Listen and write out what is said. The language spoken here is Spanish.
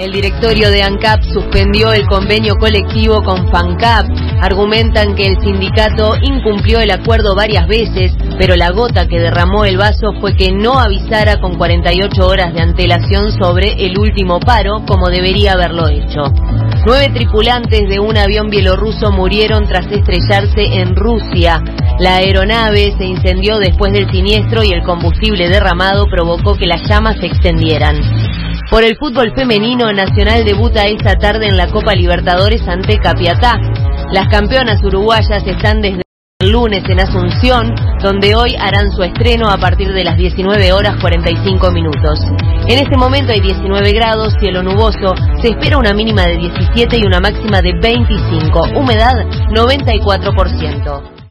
El directorio de ANCAP suspendió el convenio colectivo con FANCAP. Argumentan que el sindicato incumplió el acuerdo varias veces, pero la gota que derramó el vaso fue que no avisara con 48 horas de antelación sobre el último paro, como debería haberlo hecho. Nueve tripulantes de un avión bielorruso murieron tras estrellarse en Rusia. La aeronave se incendió después del siniestro y el combustible derramado provocó que las llamas se extendieran. Por el fútbol femenino, Nacional debuta esta tarde en la Copa Libertadores ante Capiatá. Las campeonas uruguayas están desde el lunes en Asunción, donde hoy harán su estreno a partir de las 19 horas 45 minutos. En este momento hay 19 grados, cielo nuboso, se espera una mínima de 17 y una máxima de 25, humedad 94%.